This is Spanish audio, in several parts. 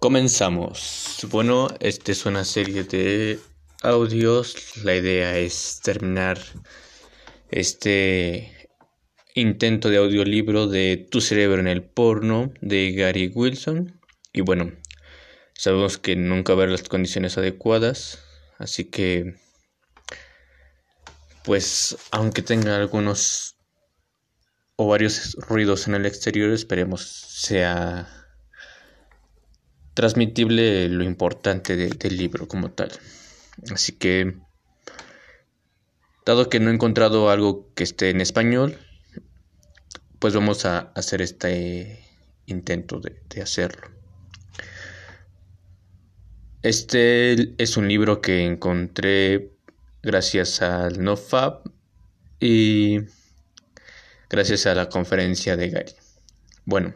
Comenzamos. Bueno, esta es una serie de audios. La idea es terminar este intento de audiolibro de Tu cerebro en el porno de Gary Wilson. Y bueno, sabemos que nunca habrá las condiciones adecuadas. Así que, pues, aunque tenga algunos o varios ruidos en el exterior, esperemos sea transmitible lo importante del libro como tal. Así que, dado que no he encontrado algo que esté en español, pues vamos a hacer este intento de, de hacerlo. Este es un libro que encontré gracias al NoFab y gracias a la conferencia de Gary. Bueno,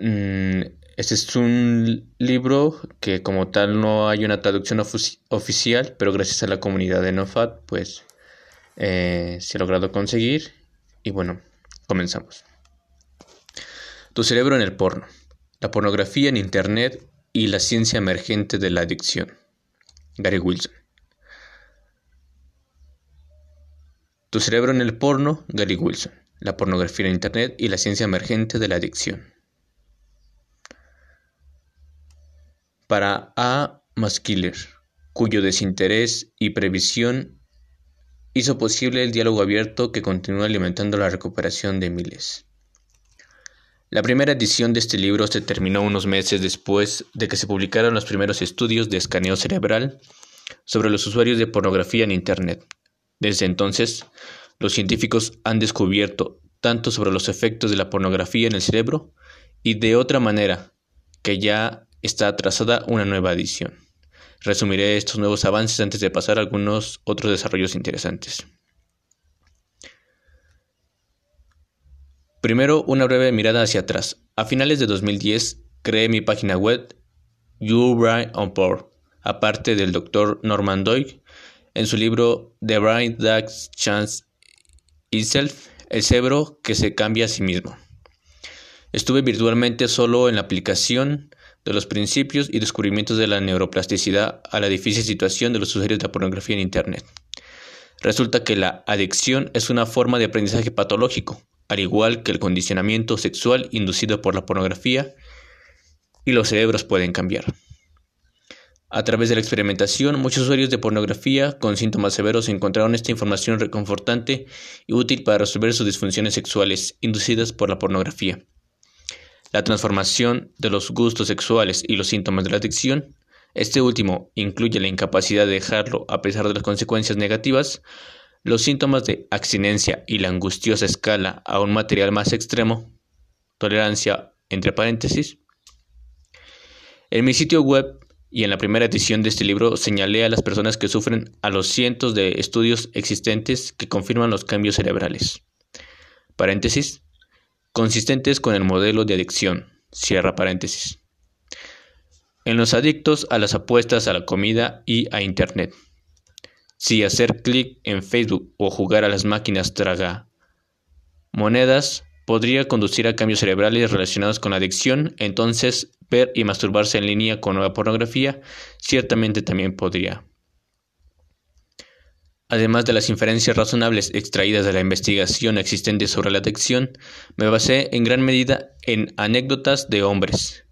este es un libro que como tal no hay una traducción oficial, pero gracias a la comunidad de NoFat pues eh, se ha logrado conseguir y bueno, comenzamos. Tu cerebro en el porno, la pornografía en Internet y la ciencia emergente de la adicción. Gary Wilson. Tu cerebro en el porno, Gary Wilson. La pornografía en Internet y la ciencia emergente de la adicción. Para A. Maskiller, cuyo desinterés y previsión hizo posible el diálogo abierto que continúa alimentando la recuperación de miles. La primera edición de este libro se terminó unos meses después de que se publicaran los primeros estudios de escaneo cerebral sobre los usuarios de pornografía en Internet. Desde entonces, los científicos han descubierto tanto sobre los efectos de la pornografía en el cerebro y de otra manera que ya está trazada una nueva edición. Resumiré estos nuevos avances antes de pasar a algunos otros desarrollos interesantes. Primero, una breve mirada hacia atrás. A finales de 2010 creé mi página web You Brain on Board, aparte del Dr. Norman Doyle, en su libro The Brain That Chance Itself, el cerebro que se cambia a sí mismo. Estuve virtualmente solo en la aplicación de los principios y descubrimientos de la neuroplasticidad a la difícil situación de los usuarios de la pornografía en Internet. Resulta que la adicción es una forma de aprendizaje patológico, al igual que el condicionamiento sexual inducido por la pornografía, y los cerebros pueden cambiar. A través de la experimentación, muchos usuarios de pornografía con síntomas severos encontraron esta información reconfortante y útil para resolver sus disfunciones sexuales inducidas por la pornografía. La transformación de los gustos sexuales y los síntomas de la adicción. Este último incluye la incapacidad de dejarlo a pesar de las consecuencias negativas, los síntomas de abstinencia y la angustiosa escala a un material más extremo, tolerancia entre paréntesis. En mi sitio web y en la primera edición de este libro señalé a las personas que sufren a los cientos de estudios existentes que confirman los cambios cerebrales. Paréntesis consistentes con el modelo de adicción. Cierra paréntesis. En los adictos a las apuestas a la comida y a Internet. Si hacer clic en Facebook o jugar a las máquinas traga monedas podría conducir a cambios cerebrales relacionados con la adicción, entonces ver y masturbarse en línea con nueva pornografía ciertamente también podría. Además de las inferencias razonables extraídas de la investigación existente sobre la adicción, me basé en gran medida en anécdotas de hombres,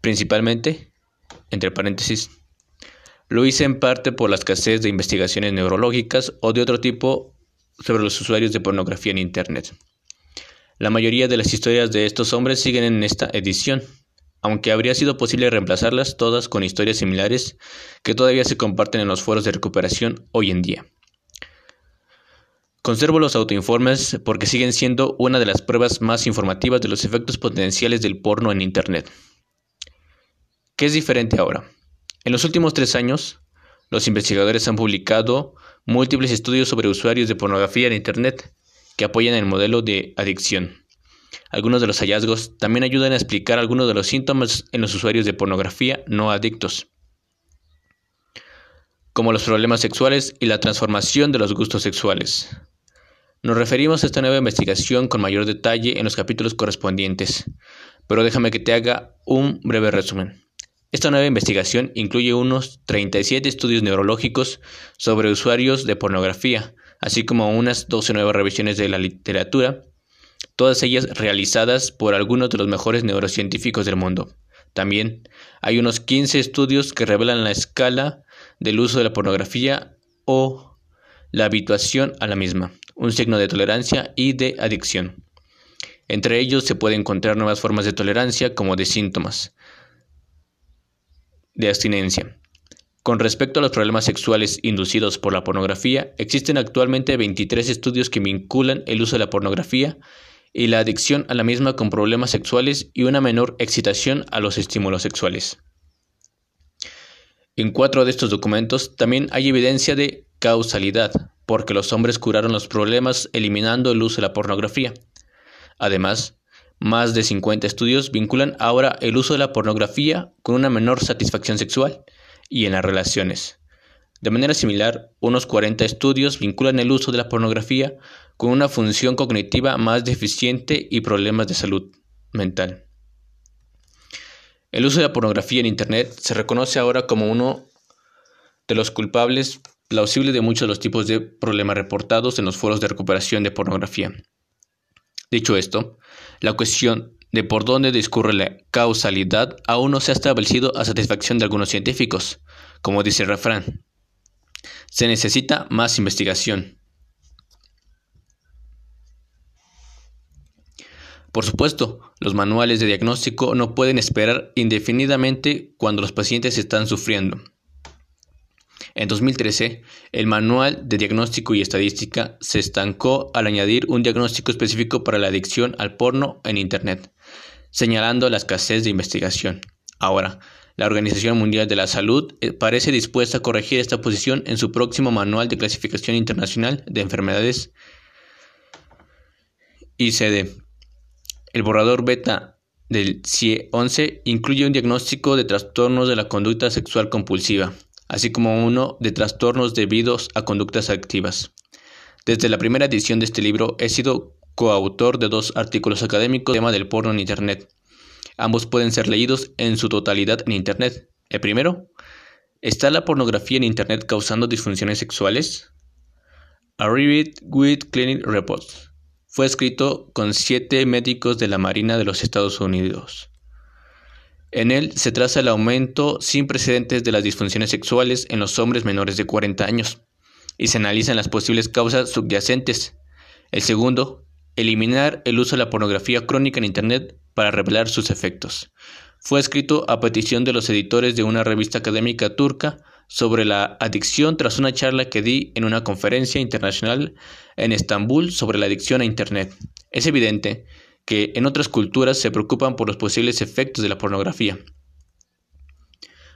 principalmente, entre paréntesis, lo hice en parte por la escasez de investigaciones neurológicas o de otro tipo sobre los usuarios de pornografía en Internet. La mayoría de las historias de estos hombres siguen en esta edición, aunque habría sido posible reemplazarlas todas con historias similares que todavía se comparten en los foros de recuperación hoy en día. Conservo los autoinformes porque siguen siendo una de las pruebas más informativas de los efectos potenciales del porno en Internet. ¿Qué es diferente ahora? En los últimos tres años, los investigadores han publicado múltiples estudios sobre usuarios de pornografía en Internet que apoyan el modelo de adicción. Algunos de los hallazgos también ayudan a explicar algunos de los síntomas en los usuarios de pornografía no adictos, como los problemas sexuales y la transformación de los gustos sexuales. Nos referimos a esta nueva investigación con mayor detalle en los capítulos correspondientes, pero déjame que te haga un breve resumen. Esta nueva investigación incluye unos 37 estudios neurológicos sobre usuarios de pornografía, así como unas 12 nuevas revisiones de la literatura, todas ellas realizadas por algunos de los mejores neurocientíficos del mundo. También hay unos 15 estudios que revelan la escala del uso de la pornografía o la habituación a la misma, un signo de tolerancia y de adicción. Entre ellos se pueden encontrar nuevas formas de tolerancia como de síntomas de abstinencia. Con respecto a los problemas sexuales inducidos por la pornografía, existen actualmente 23 estudios que vinculan el uso de la pornografía y la adicción a la misma con problemas sexuales y una menor excitación a los estímulos sexuales. En cuatro de estos documentos también hay evidencia de causalidad, porque los hombres curaron los problemas eliminando el uso de la pornografía. Además, más de 50 estudios vinculan ahora el uso de la pornografía con una menor satisfacción sexual y en las relaciones. De manera similar, unos 40 estudios vinculan el uso de la pornografía con una función cognitiva más deficiente y problemas de salud mental. El uso de la pornografía en Internet se reconoce ahora como uno de los culpables plausibles de muchos de los tipos de problemas reportados en los foros de recuperación de pornografía. Dicho esto, la cuestión de por dónde discurre la causalidad aún no se ha establecido a satisfacción de algunos científicos, como dice el refrán. Se necesita más investigación. Por supuesto, los manuales de diagnóstico no pueden esperar indefinidamente cuando los pacientes están sufriendo. En 2013, el Manual de Diagnóstico y Estadística se estancó al añadir un diagnóstico específico para la adicción al porno en Internet, señalando la escasez de investigación. Ahora, la Organización Mundial de la Salud eh, parece dispuesta a corregir esta posición en su próximo Manual de Clasificación Internacional de Enfermedades ICD. El borrador beta del CIE 11 incluye un diagnóstico de trastornos de la conducta sexual compulsiva, así como uno de trastornos debidos a conductas activas. Desde la primera edición de este libro he sido coautor de dos artículos académicos tema del porno en Internet. Ambos pueden ser leídos en su totalidad en Internet. El primero, ¿está la pornografía en Internet causando disfunciones sexuales? A Read with Clinic Reports. Fue escrito con siete médicos de la Marina de los Estados Unidos. En él se traza el aumento sin precedentes de las disfunciones sexuales en los hombres menores de 40 años y se analizan las posibles causas subyacentes. El segundo, eliminar el uso de la pornografía crónica en Internet para revelar sus efectos. Fue escrito a petición de los editores de una revista académica turca sobre la adicción tras una charla que di en una conferencia internacional en Estambul sobre la adicción a Internet. Es evidente que en otras culturas se preocupan por los posibles efectos de la pornografía.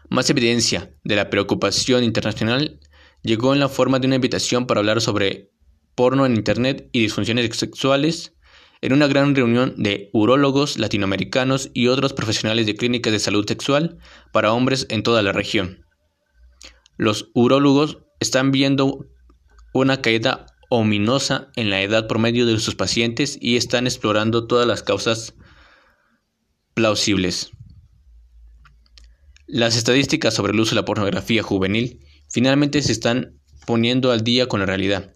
Más evidencia de la preocupación internacional llegó en la forma de una invitación para hablar sobre porno en Internet y disfunciones sexuales en una gran reunión de urólogos latinoamericanos y otros profesionales de clínicas de salud sexual para hombres en toda la región. Los urólogos están viendo una caída ominosa en la edad promedio de sus pacientes y están explorando todas las causas plausibles. Las estadísticas sobre el uso de la pornografía juvenil finalmente se están poniendo al día con la realidad.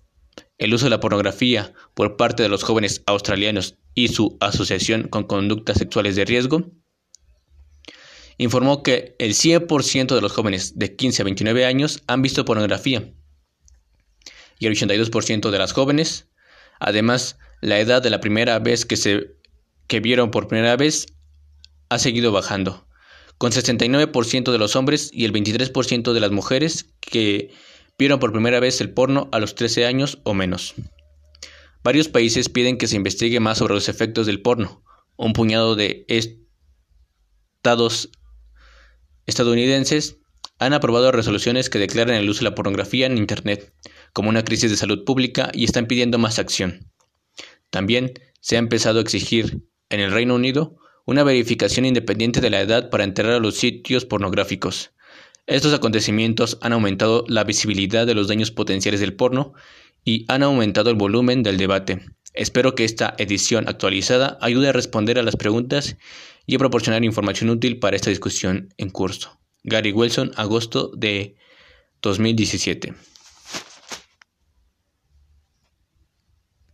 El uso de la pornografía por parte de los jóvenes australianos y su asociación con conductas sexuales de riesgo informó que el 100% de los jóvenes de 15 a 29 años han visto pornografía y el 82% de las jóvenes. Además, la edad de la primera vez que se que vieron por primera vez ha seguido bajando, con 69% de los hombres y el 23% de las mujeres que vieron por primera vez el porno a los 13 años o menos. Varios países piden que se investigue más sobre los efectos del porno. Un puñado de estados estadounidenses han aprobado resoluciones que declaran el uso de la pornografía en Internet como una crisis de salud pública y están pidiendo más acción. También se ha empezado a exigir en el Reino Unido una verificación independiente de la edad para entrar a los sitios pornográficos. Estos acontecimientos han aumentado la visibilidad de los daños potenciales del porno y han aumentado el volumen del debate. Espero que esta edición actualizada ayude a responder a las preguntas y proporcionar información útil para esta discusión en curso. Gary Wilson, agosto de 2017.